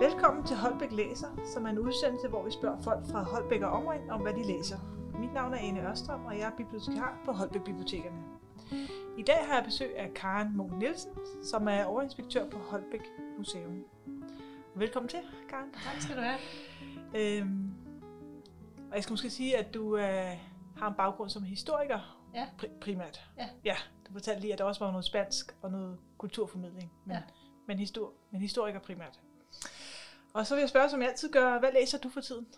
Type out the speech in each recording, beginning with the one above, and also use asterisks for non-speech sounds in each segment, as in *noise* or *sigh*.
Velkommen til Holbæk Læser, som er en udsendelse, hvor vi spørger folk fra Holbæk og omegn om, hvad de læser. Mit navn er Ane Ørstrøm, og jeg er bibliotekar på Holbæk Bibliotekerne. I dag har jeg besøg af Karen Munk Nielsen, som er overinspektør på Holbæk Museum. Velkommen til, Karen. Tak skal du have. Øhm, og jeg skal måske sige, at du øh, har en baggrund som historiker Ja. pri- primært. Ja. ja. Du fortalte lige, at der også var noget spansk og noget kulturformidling, men, Ja. men, histor- men historiker primært. Og så vil jeg spørge, som jeg altid gør, hvad læser du for tiden?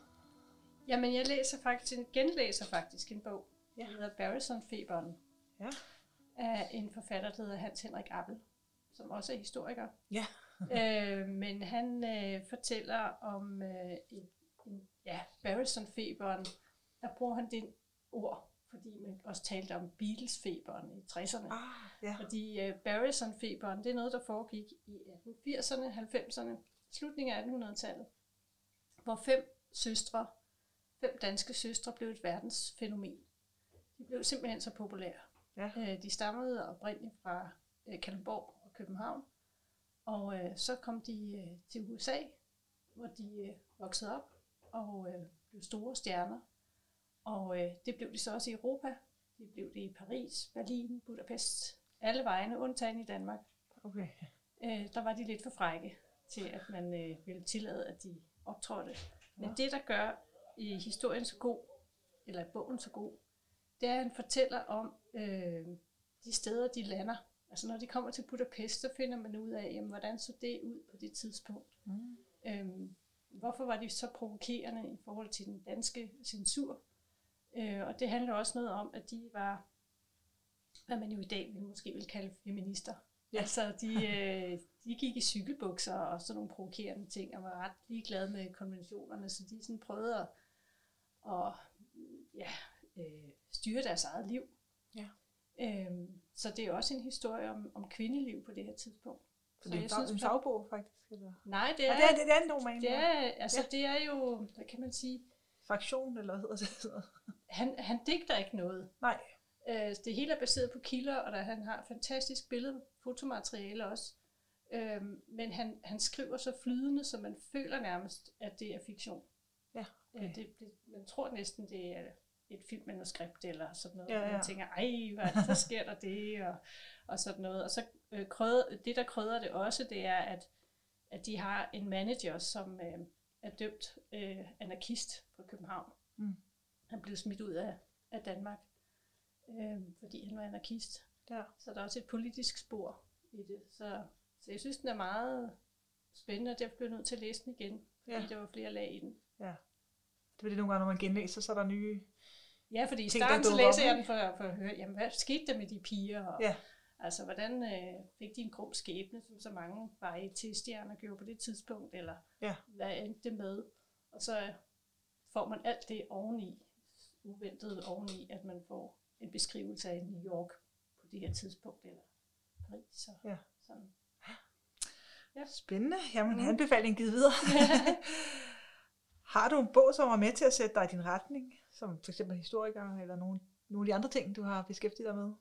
Jamen, jeg læser faktisk, en genlæser faktisk en bog, Ja. der hedder Barrison-feberen, Ja. af en forfatter, der hedder Hans Henrik Appel, som også er historiker. Ja. *laughs* øh, men han øh, fortæller om øh, en, en, ja, Barrison-feberen. Der bruger han det ord, fordi man også talte om Beatles-feberen i 60'erne. Ah, ja. Fordi uh, Barrison-feberen, det er noget, der foregik i 1880'erne, 90'erne, slutningen af 1800-tallet, hvor fem søstre, fem danske søstre, blev et verdensfænomen. De blev simpelthen så populære. Ja. Uh, de stammede oprindeligt fra uh, Kalundborg og København, og uh, så kom de uh, til USA, hvor de uh, voksede op og blev store stjerner. Og uh, det blev de så også i Europa. De blev det i Paris, Berlin, Budapest, alle vegne, undtagen i Danmark. Okay. Øh, der var de lidt for frække til, at man øh, ville tillade, at de optrådte. Men det, der gør i historien så god, eller i bogen så god, det er, at han fortæller om øh, de steder, de lander. Altså når de kommer til Budapest, så finder man ud af, jamen, hvordan så det ud på det tidspunkt. Mm. Øhm, hvorfor var de så provokerende i forhold til den danske censur? Øh, og det handler også noget om, at de var, hvad man jo i dag vil måske vil kalde feminister. Ja. Altså, de, øh, de gik i cykelbukser og sådan nogle provokerende ting, og var ret ligeglade med konventionerne, så de sådan prøvede at, at ja, øh, styre deres eget liv. Ja. Øhm, så det er også en historie om, om kvindeliv på det her tidspunkt. Så det er jeg fag, en synes, fagbog, faktisk? Eller? Nej, det Det er, er, det, er, det er en roman. det er, altså, Ja. det er jo, hvad kan man sige, Fraktion, eller hvad hedder det? han, han digter ikke noget. Nej. Øh, det hele er baseret på kilder, og der, han har fantastisk billede, fotomateriale også. Øh, men han, han skriver så flydende, så man føler nærmest, at det er fiktion. Ja, okay. Øh, det, det, man tror næsten, det er et filmmanuskript eller sådan noget. Ja, Ja. Man tænker, ej, hvad er det, så sker der det, og, og sådan noget. Og så øh, krøder, det, der krydder det også, det er, at, at de har en manager, som øh, er døbt øh, anarkist fra København. Mm. Han blev smidt ud af, af Danmark, øh, fordi han var anarkist. Ja. Så der er også et politisk spor i det. Så, så jeg synes, den er meget spændende, og derfor blev jeg nødt til at læse den igen, fordi Ja. ja. der var flere lag i den. Det er det nogle gange, når man genlæser, så er der nye... Ja, fordi i starten så læser jeg den for, for at høre, jamen, hvad skete der med de piger? Og, Ja. Altså, hvordan øh, fik de en grum skæbne, som så mange var i til stjerner gjorde på det tidspunkt, eller Ja. hvad endte det med? Og så får man alt det oveni, uventet oveni, at man får en beskrivelse af New York på det her tidspunkt, eller Paris. Og Ja. sådan. Spændende. Jamen, Mm. anbefaling givet videre. *laughs* *laughs* har du en bog, som var med til at sætte dig i din retning? Som for eksempel historiker, eller nogle, nogle af de andre ting, du har beskæftiget dig med?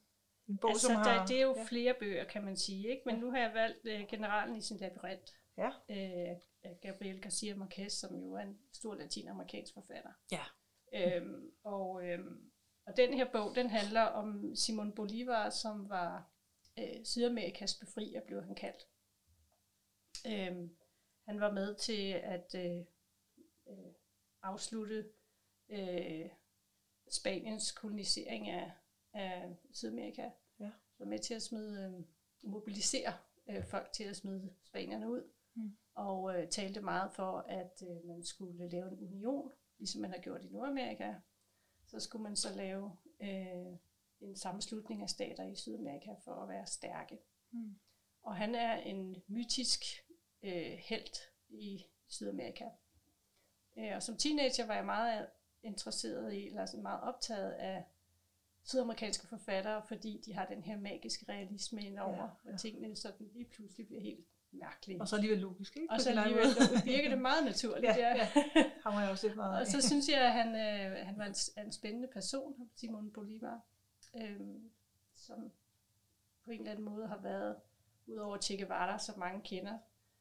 En bog, altså, som der, har... det er jo ja. ja. flere bøger, kan man sige, ikke? men Ja. nu har jeg valgt øh, Generalen i sin labyrint Ja. øh, af Gabriel Garcia Marquez, som jo er en stor latinamerikansk forfatter. Ja. Øhm, og, øhm, og den her bog, den handler om Simon Bolivar, som var øh, Sydamerikas befrier, blev han kaldt. Øhm, han var med til at øh, øh, afslutte øh, Spaniens kolonisering af, af Sydamerika. Ja. Var med til at smide, øh, mobilisere øh, folk til at smide spanierne ud. Mm. Og øh, talte meget for, at øh, man skulle lave en union, ligesom man har gjort i Nordamerika. Så skulle man så lave øh, en sammenslutning af stater i Sydamerika for at være stærke. Mm. Og han er en mytisk øh, held i Sydamerika. Øh, og som teenager var jeg meget interesseret i, eller sådan meget optaget af sydamerikanske forfattere, fordi de har den her magiske realisme indover, Ja, ja, og tingene sådan lige pludselig bliver helt mærkelige. Og så alligevel logisk, ikke? Og så alligevel måde. virker det meget naturligt. Ja, ja. Har man jo også lidt meget. Og så synes jeg, at han, øh, han var en, en spændende person, Simon Bolivar, øh, som på en eller anden måde har været, udover Che Guevara, som mange kender,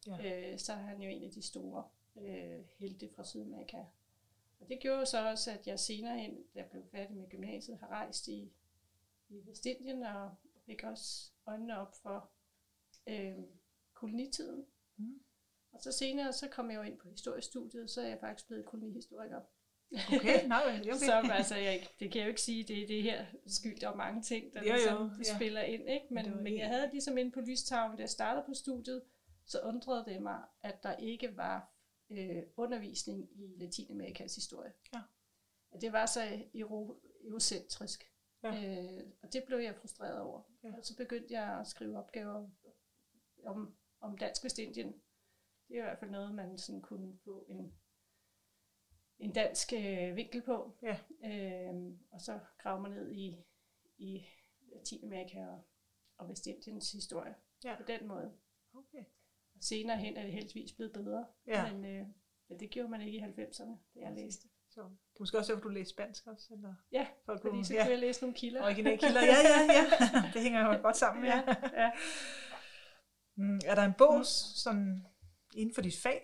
ja. øh, så er han jo en af de store øh, helte fra Sydamerika. Og det gjorde så også, at jeg senere hen, da jeg blev færdig med gymnasiet, har rejst i, i Vestindien og fik også øjnene op for øh, kolonitiden. Mm. Og så senere, så kom jeg jo ind på historiestudiet, så er jeg faktisk blevet kolonihistoriker. Okay, nej, okay. *laughs* så altså, jeg, det kan jeg jo ikke sige, det er det her skyld, der er mange ting, der jo, ligesom, jo, ja. spiller ind. Ikke? Men, men jeg havde ligesom inde på lystavlen, da jeg startede på studiet, så undrede det mig, at der ikke var øh, undervisning i Latinamerikas historie. Ja. At det var så eurocentrisk. Ja. Øh, og det blev jeg frustreret over. Ja. Og så begyndte jeg at skrive opgaver om, om Dansk Vestindien. Det er i hvert fald noget, man sådan kunne få en, en dansk øh, vinkel på. Ja. Øh, og så graver man ned i, i Latinamerika og, og Vestindiens historie ja. på den måde. Okay. Og senere hen er det heldigvis blevet bedre. Ja. Men øh, ja, det gjorde man ikke i 90'erne, da jeg læste. Så det er måske også derfor, du læste spansk også? Eller ja, folk fordi så kunne ja. jeg læse nogle kilder. Originale kilder, ja, ja, ja. *laughs* Det hænger jo godt sammen, ja. ja. ja. Mm, er der en bog, mm. sådan, inden for dit fag,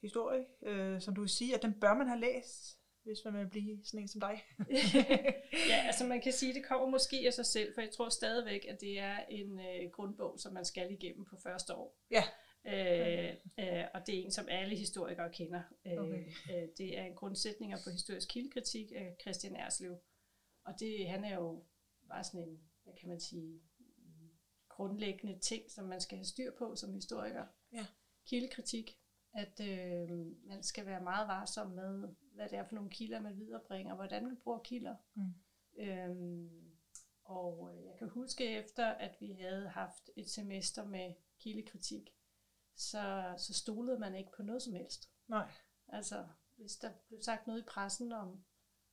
historie, øh, som du vil sige, at den bør man have læst, hvis man vil blive sådan en som dig? *laughs* ja, altså man kan sige, at det kommer måske af sig selv, for jeg tror stadigvæk, at det er en øh, grundbog, som man skal igennem på første år. Ja. Øh, øh, og det er en, som alle historikere kender. Øh, okay. Øh, det er en grundsætninger på historisk kildekritik af Christian Erslev. Og det, han er jo bare sådan en, hvad kan man sige, grundlæggende ting, som man skal have styr på som historiker. Ja. Kildekritik, at øh, man skal være meget varsom med, hvad det er for nogle kilder, man viderebringer, hvordan man bruger kilder. Mm. Øhm, og jeg kan huske efter, at vi havde haft et semester med kildekritik, så, så stolede man ikke på noget som helst. Nej. Altså, hvis der blev sagt noget i pressen om,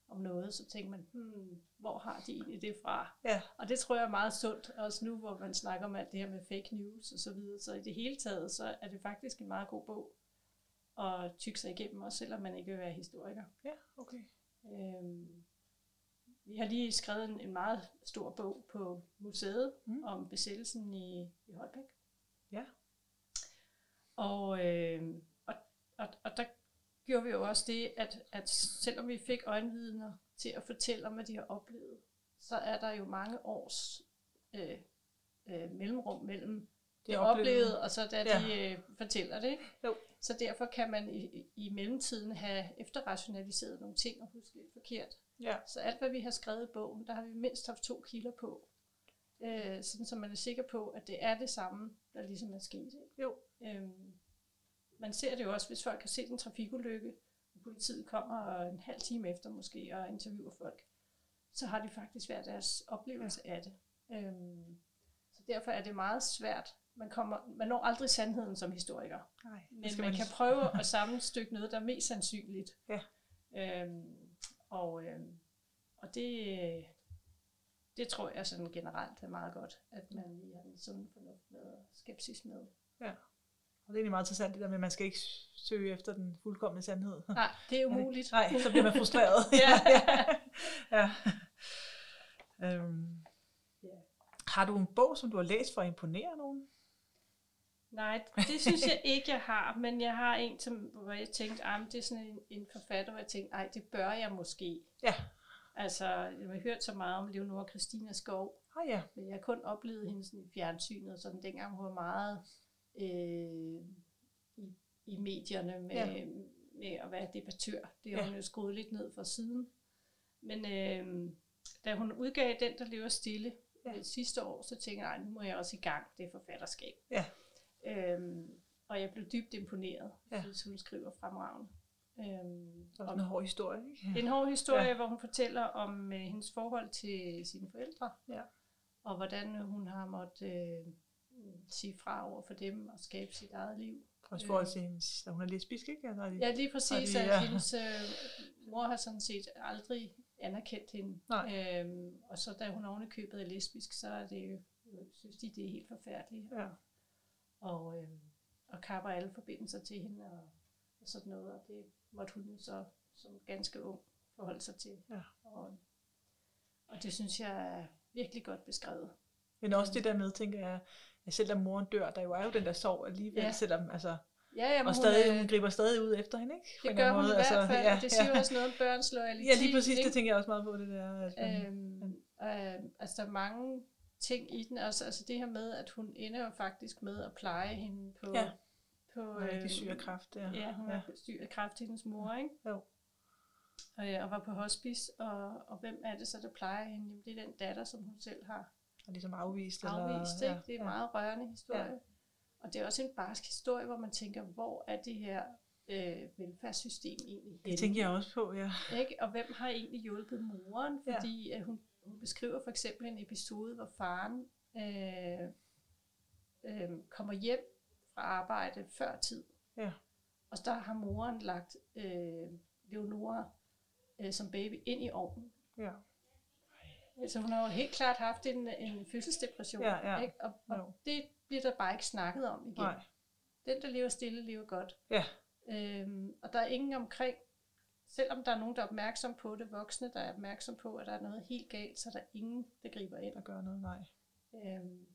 om noget, så tænkte man, hmm, hvor har de egentlig det fra? Ja. Og det tror jeg er meget sundt, også nu, hvor man snakker om alt det her med fake news og så videre. Så i det hele taget, så er det faktisk en meget god bog at tykke sig igennem, også selvom man ikke vil være historiker. Ja, okay. Øhm, vi har lige skrevet en, en meget stor bog på museet mm. om besættelsen i, i Holbæk. Ja. Og, øh, og, og, og der gjorde vi jo også det, at, at selvom vi fik øjenvidner til at fortælle om, hvad de har oplevet, så er der jo mange års øh, øh, mellemrum mellem det oplevede, og så da ja. de øh, fortæller det. Jo. Så derfor kan man i, i mellemtiden have efterrationaliseret nogle ting og huske forkert. Ja. Så alt, hvad vi har skrevet i bogen, der har vi mindst haft to kilder på. Øh, sådan så man er sikker på, at det er det samme, der ligesom er sket. Jo. Øhm, man ser det jo også, hvis folk har set en trafikulykke, og politiet kommer en halv time efter måske og interviewer folk, så har de faktisk været deres oplevelse ja. af det. Øhm, så derfor er det meget svært. Man, kommer, man når aldrig sandheden som historiker. Nej, men man, man kan prøve *laughs* at sammenstykke noget, der er mest sandsynligt. Ja. Øhm, og, øhm, og det, det tror jeg sådan generelt er meget godt, at man lige har en sund fornuft med og skepsis med. Ja. Og det er egentlig meget interessant, det der med, at man skal ikke søge efter den fuldkommende sandhed. Nej, det er umuligt. Nej, så bliver man frustreret. *laughs* ja. ja. Øhm. ja. Har du en bog, som du har læst for at imponere nogen? Nej, det synes jeg ikke, jeg har. Men jeg har en, som, hvor jeg tænkte, at det er sådan en, en forfatter, hvor jeg tænkte, ej, det bør jeg måske. Ja. Altså, jeg har hørt så meget om Leonora Christina Skov. Ah, ja. Men jeg har kun oplevet hende sådan i fjernsynet, sådan dengang hun var meget øh, i, i medierne med, ja. med at være debattør. Det har ja. hun jo skruet lidt ned fra siden. Men øh, da hun udgav den, der lever stille ja. sidste år, så tænkte jeg, nu må jeg også i gang det forfatterskab. Ja. Øhm, og jeg blev dybt imponeret, ja. fordi hun skriver fremragende. Øhm, det er en hård historie, ikke? Er en hård historie, ja. hvor hun fortæller om øh, hendes forhold til sine forældre, ja. og hvordan hun har måttet øh, sige fra over for dem og skabe sit eget liv. Også forhold til hendes, da hun er lesbisk, ikke? Altså, ja, lige præcis, de, ja. at hendes øh, mor har sådan set aldrig anerkendt hende. Nej. Øhm, og så da hun ovenikøbet er lesbisk, så er det jo, synes de, det er helt forfærdeligt. Ja. Og, øh, og kapper alle forbindelser til hende og, og sådan noget. Og det måtte hun så som ganske ung forholde sig til. Ja. Og, og det synes jeg er virkelig godt beskrevet. Men også det der med, tænker jeg, at selv da moren dør, der jo er jo den der sorg alligevel, Ja. ja. selvom, altså, Ja, jamen, og hun, stadig, øh, hun griber stadig ud efter hende, ikke? På det gør hun anden i måde, hvert fald, ja, og det siger ja. også noget om børns loyalitet. Ja, lige præcis, ikke? det tænker jeg også meget på, det der. Man, Øhm, øh, altså, der er mange ting i den. Altså, altså det her med, at hun ender jo faktisk med at pleje hende på... Ja. på Hun er rigtig syg af kræft, ja. Ja, hun ja. er syg af kræft, hendes mor, ikke? Jo. Og, ja, og var på hospice, og, og hvem er det så, der plejer hende? Jamen, det er den datter, som hun selv har Og ligesom afvist. afvist. eller, Ikke? Det er en meget rørende historie. Ja. Og det er også en barsk historie, hvor man tænker, hvor er det her øh, velfærdssystem egentlig henne? Det tænker jeg også på, ja. Ikke? Og hvem har egentlig hjulpet moren? Fordi ja. hun, hun beskriver for eksempel en episode, hvor faren øh, øh, kommer hjem fra arbejde før tid. Ja. Og der har moren lagt øh, Leonora øh, som baby ind i ovnen. ja. Altså hun har jo helt klart haft en, en fødselsdepression. Ja, ja. Ikke? Og, og det bliver der bare ikke snakket om igen. Nej. Den, der lever stille, lever godt. Ja. Øhm, og der er ingen omkring, selvom der er nogen, der er opmærksom på det, voksne, der er opmærksom på, at der er noget helt galt, så er der ingen, der griber ind. Der gør noget, nej. Øhm.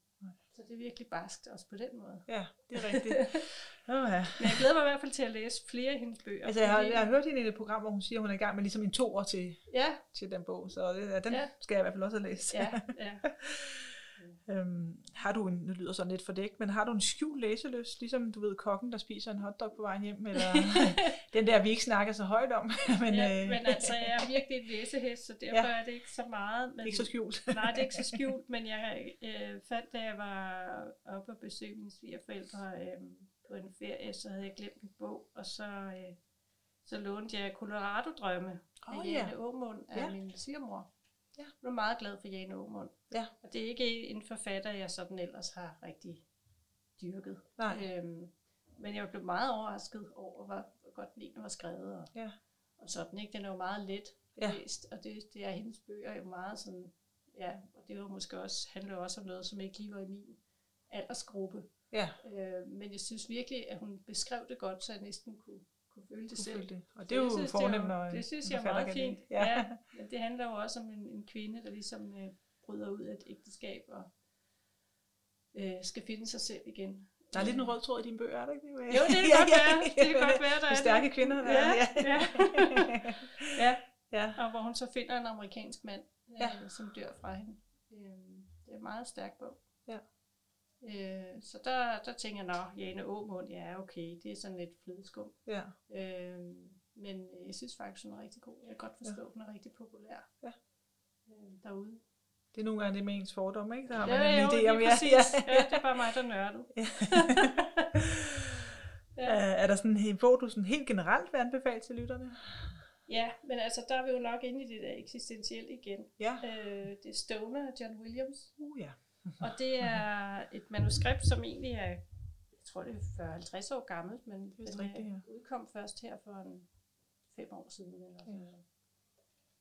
Så det er virkelig barskt også på den måde. Ja, det er rigtigt. *laughs* Åh, ja. Men jeg glæder mig i hvert fald til at læse flere af hendes bøger. Altså, jeg har, jeg har hørt hende i et program, hvor hun siger, at hun er i gang med ligesom en to år til, Ja, til den bog, så det, ja, den Ja. ja. skal jeg i hvert fald også have læst. ja, *laughs* ja. øhm, har du en, nu lyder sådan lidt fordækt, men har du en skjult læselyst, ligesom du ved kokken, der spiser en hotdog på vejen hjem, eller *laughs* den der, vi ikke snakker så højt om, *laughs* men, ja, øh, men altså, jeg er virkelig en læsehest, så derfor ja. er det ikke så meget. Men, ikke så skjult. *laughs* Nej, det er ikke så skjult, men jeg øh, fandt, da jeg var oppe og besøgte mine svigerforældre øh, på en ferie, så havde jeg glemt en bog, og så, øh, så lånte jeg Colorado-drømme af oh, ja. Jane Aumund af Ja. min svigermor. Ja. Jeg var meget glad for Jane Aumund. Ja. Og det er ikke en forfatter, jeg sådan ellers har rigtig dyrket. Nej. Øhm, men jeg blev meget overrasket over, hvor, hvor godt den var skrevet. Og, Ja. og sådan, ikke? Den er jo meget let Ja. læst, og det, det er hendes bøger jo meget sådan, ja, og det var måske også, handler også om noget, som ikke lige var i min aldersgruppe. Ja, Øh, men jeg synes virkelig, at hun beskrev det godt, så jeg næsten kunne, kunne føle det kunne selv. følge det. Og det er jo fornemt, det, når det synes jeg er meget fint. Ja. ja. Men det handler jo også om en, en kvinde, der ligesom øh, bryder ud af et ægteskab og øh, skal finde sig selv igen. Der er lidt en rød tråd i dine bøger, er der ikke? Jo, det kan *laughs* godt være. Det kan godt være, der er De stærke det. kvinder. Der. Ja, ja. *laughs* ja. ja. Og hvor hun så finder en amerikansk mand, øh, Ja. som dør fra hende. Øh, det er en meget stærk bog. Ja. Øh, så der, der tænker jeg, nå, Jane Aumund, ja okay, det er sådan lidt flødeskum. ja. Øh, men jeg synes faktisk, hun er rigtig god. Jeg kan godt forstå, at hun er rigtig populær Ja. øh, derude. Det er nogle gange det med ens fordomme, ikke? Der har man ja, en jo, idé om, ja, præcis. ja. ja, det er bare mig, der nørdede. *laughs* Ja. *laughs* Ja. Øh, er der sådan en bog, du sådan helt generelt vil anbefale til lytterne? Ja, men altså, der er vi jo nok inde i det der eksistentielle igen. Ja. Øh, det er Stoner af John Williams. Uh, ja. Og det er et manuskript, som egentlig er, jeg tror det er 40-50 år gammelt, men Det er den rigtigt, ja. udkom først her for en fem år siden. Eller sådan noget.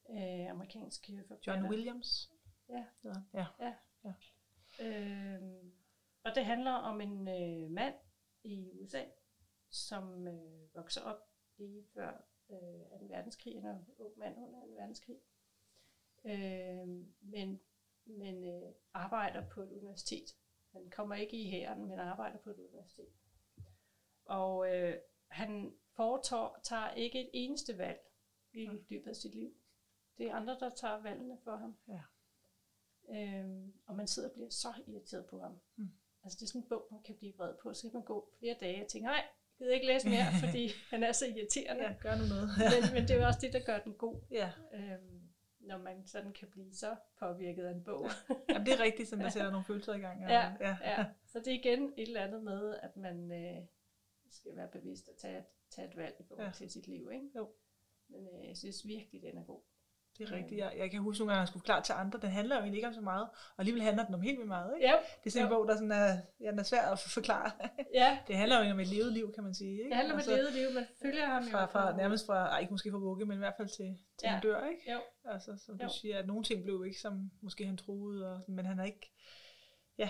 Øh, amerikansk forfatter. John Williams. Ja. Ja. ja. Øh, og det handler om en øh, mand i USA, som øh, vokser op lige før øh, 2. verdenskrig, en ung mand under 2. verdenskrig, øh, men, men øh, arbejder på et universitet. Han kommer ikke i hæren, men arbejder på et universitet. Og øh, han foretager ikke et eneste valg i løbet af sit liv. Det er andre, der tager valgene for ham. Ja. Øhm, og man sidder og bliver så irriteret på ham. Mm. Altså det er sådan en bog, man kan blive vred på. Så kan man gå flere dage og tænke, nej, jeg gider ikke læse mere, *laughs* fordi han er så irriterende. ja, gør nu noget. men, men det er jo også det, der gør den god. ja. Øhm, når man sådan kan blive så påvirket af en bog. *laughs* Jamen, det er rigtigt, som der sætter nogle følelser i gang. og- Ja, ja. ja. Så det er igen et eller andet med, at man øh, skal være bevidst at tage, et- tage et valg i forhold Ja. til sit liv. Ikke? Jo. Men øh, jeg synes virkelig, den er god. Det er rigtigt. Jeg, jeg kan huske nogle gange, at jeg skulle forklare til andre, den handler jo egentlig ikke om så meget, og alligevel handler den om helt vildt meget. Ikke? Ja, Det er sådan en Jo. bog, der sådan er, ja, den er svær at forklare. *laughs* ja Det handler jo om et levet liv, kan man sige. Ikke? det handler om Og et levet liv. Man følger ham jo. Fra, fra, på- nærmest fra, ej, ikke måske fra vugge, men i hvert fald til, til Ja. han dør, ikke? Jo. Altså, som du Jo. siger, at nogle ting blev ikke, som måske han troede, og, men han har ikke... Ja,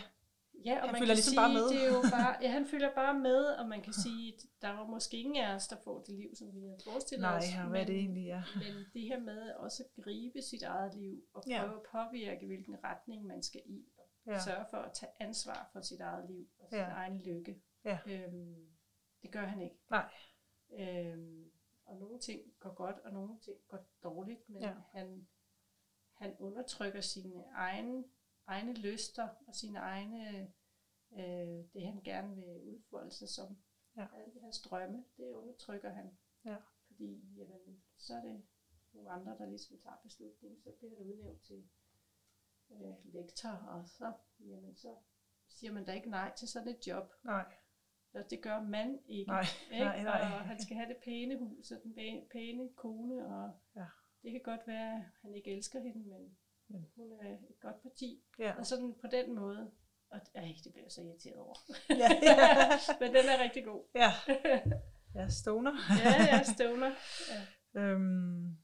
og Han man følger kan ligesom sige, bare med. det er jo bare, *laughs* ja, han følger bare med, og man kan sige, at der var måske ingen af os, der får det liv, som vi havde forestillet Nej, os. ja, hvad er det egentlig, ja. *laughs* Men det her med også at gribe sit eget liv, og Ja. prøve at påvirke, hvilken retning man skal i, og Ja. Sørge for at tage ansvar for sit eget liv og sin ja. egen lykke. Ja. Øhm, det gør han ikke. Nej. Øhm, og nogle ting går godt, og nogle ting går dårligt, men ja. han, han undertrykker sine egne, egne lyster og sine egne, øh, det han gerne vil udfolde sig som. Ja. Alle hans drømme, det undertrykker han. Ja. Fordi jamen, så er det nogle andre, der ligesom tager beslutningen. Så bliver han udnævnt til øh, lektor, og så, jamen, så siger man da ikke nej til sådan et job. Nej. Og det gør man ikke. Nej, ikke? nej, nej. Og han skal have det pæne hus og den pæne kone, og ja. det kan godt være, at han ikke elsker hende, men mm. hun er et godt parti. Ja. Og sådan på den måde, og ej, det bliver jeg så irriteret over. Ja, *laughs* ja. men den er rigtig god. Ja, *laughs* ja stoner. ja, ja, stoner. Ja. Øhm,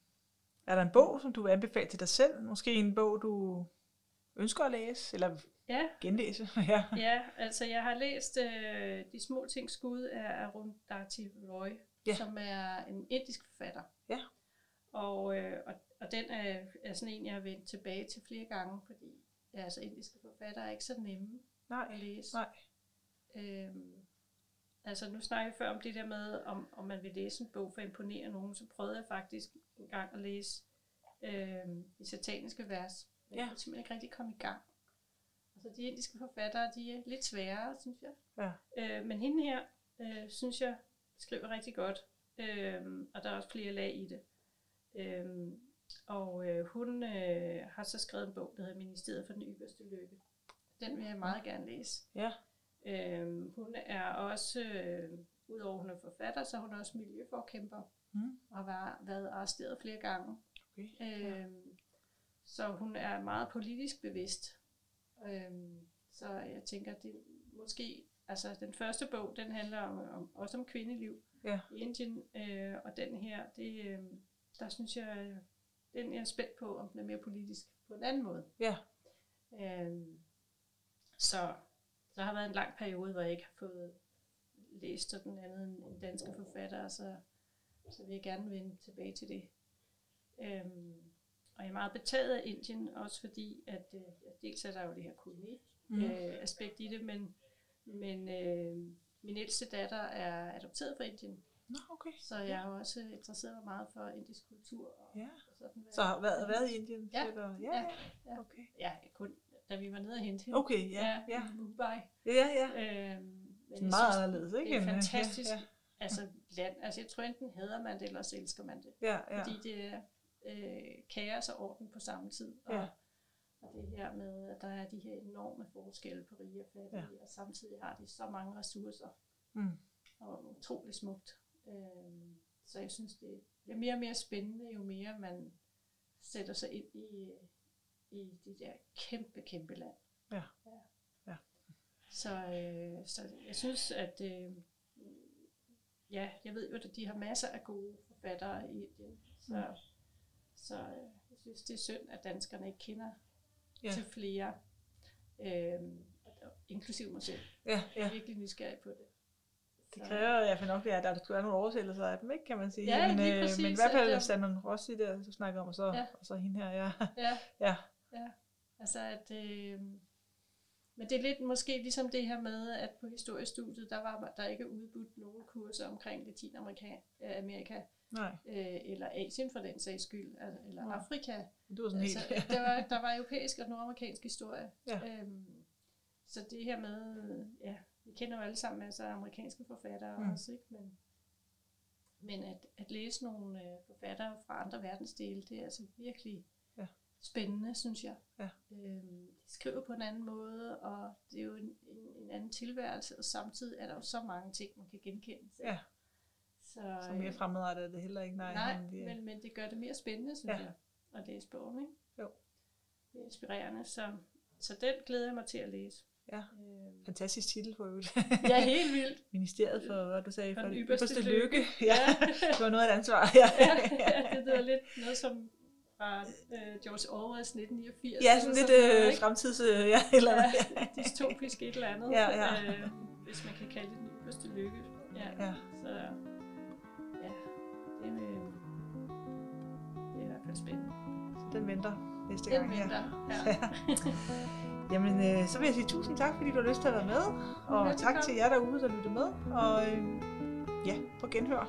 er der en bog, som du vil anbefale til dig selv? Måske en bog, du ønsker at læse, eller ja. genlæse? *laughs* ja. ja, altså jeg har læst øh, De små ting skud af Arundhati Roy, ja. som er en indisk forfatter. Ja. Og, øh, og, og den er, er sådan en, jeg har vendt tilbage til flere gange, fordi ja, altså, indiske forfattere er ikke så nemme nej, at læse. Nej. Øhm, altså nu snakker jeg før om det der med, om, om man vil læse en bog for at imponere nogen, så prøvede jeg faktisk en gang at læse øh, de sataniske vers. Men ja. jeg kunne simpelthen ikke rigtig komme i gang. Altså de indiske forfattere, de er lidt sværere, synes jeg. Ja. Øh, men hende her, øh, synes jeg, skriver rigtig godt. Øh, og der er også flere lag i det. Øh, og øh, hun øh, har så skrevet en bog, der hedder Ministeriet for den ypperste lykke. Den vil jeg meget gerne læse. Ja. Øh, hun er også, øh, udover hun er forfatter, så er hun også miljøforkæmper. Mm. Og har været arresteret flere gange. Okay. Øh, så hun er meget politisk bevidst. Øhm, så jeg tænker, det måske, altså den første bog, den handler om, om også om kvindeliv ja. i Indien, øh, og den her, det, øh, der synes jeg, den jeg er spændt på, om den er mere politisk på en anden måde. Ja. Øhm, så der har været en lang periode, hvor jeg ikke har fået læst den anden en danske forfatter, så, så vil jeg gerne vende tilbage til det. Øhm, og jeg er meget betaget af Indien, også fordi, at øh, dels er der jo det her koloni-aspekt mm. øh, i det, men, men øh, min ældste datter er adopteret fra Indien. Nå, okay. Så jeg har også interesseret meget for indisk kultur. Og, ja. og sådan, så har været, været i Indien? Ja. Ja, ja, ja. Okay. Ja, kun da vi var nede og hente hende. Okay, ja. ja, ja. I Mumbai. Ja, ja. Øhm, men meget synes, anderledes, ikke? Det er fantastisk. Ja, ja. Altså, land, altså, jeg tror enten hader man det, eller så elsker man det. Ja, ja. Fordi det er øh, kaos og orden på samme tid. Og, ja. og det her med, at der er de her enorme forskelle på rige og fattige, ja. og samtidig har de så mange ressourcer. Mm. Og utrolig smukt. Øhm, så jeg synes, det bliver mere og mere spændende, jo mere man sætter sig ind i, i det der kæmpe, kæmpe land. Ja. ja. ja. Så, øh, så jeg synes, at øh, ja, jeg ved jo, at de har masser af gode forfattere i Indien. Så, mm. så øh, jeg synes, det er synd, at danskerne ikke kender ja. til flere, øh, inklusive mig selv. Ja, ja. Jeg er virkelig nysgerrig på det. Det kræver i hvert fald nok, at der skulle være nogle oversættelser af dem, ikke, kan man sige. Ja, men, lige præcis, men i hvert fald Sandon Rossi, der du snakker om, og så, ja. og så hende her, ja. Ja, *laughs* ja. ja. altså at... Øh, men det er lidt måske ligesom det her med, at på historiestudiet, der var der ikke udbudt nogen kurser omkring Latinamerika, Amerika, Nej. Øh, eller Asien for den sags skyld, eller Nej. Afrika. Det var sådan altså, helt... der, var, *laughs* der var europæisk og nordamerikansk historie. Ja. Øhm, så det her med, ja, vi kender jo alle sammen af amerikanske forfattere Mm. også, ikke? Men, men at, at læse nogle øh, forfattere fra andre verdensdele, det er altså virkelig Ja. spændende, synes jeg. Ja. Øhm, de skriver på en anden måde, og det er jo en, en, en anden tilværelse, og samtidig er der jo så mange ting, man kan genkende. sig. Ja. Så, Så mere fremadrettet er det heller ikke, nej. nej, men, det, men, men det gør det mere spændende, synes Ja. jeg, at læse bogen, ikke? Jo. Det er inspirerende, så, så den glæder jeg mig til at læse. Ja. Øhm, Fantastisk titel for øvrigt. ja, helt vildt. *laughs* Ministeriet for, hvad du sagde, For for, den ypperste lykke. lykke. *laughs* Ja, Ja. *laughs* det var noget af et ansvar. Ja, ja, ja, det lyder lidt noget som fra øh, George Orwells 1989. ja sådan eller lidt øh, fremtids... Øh, ja, eller Ja, dystopisk et eller andet, Ja, ja. Øh, hvis man kan kalde det den ypperste lykke. Ja, Ja. så ja, det, vil, det er i hvert fald spændende. Den venter næste Den gang. venter, ja. Jamen, øh, så vil jeg sige tusind tak, fordi du har lyst til at være med. Og tak til jer derude, der lytter med. Og øh, ja, på genhør.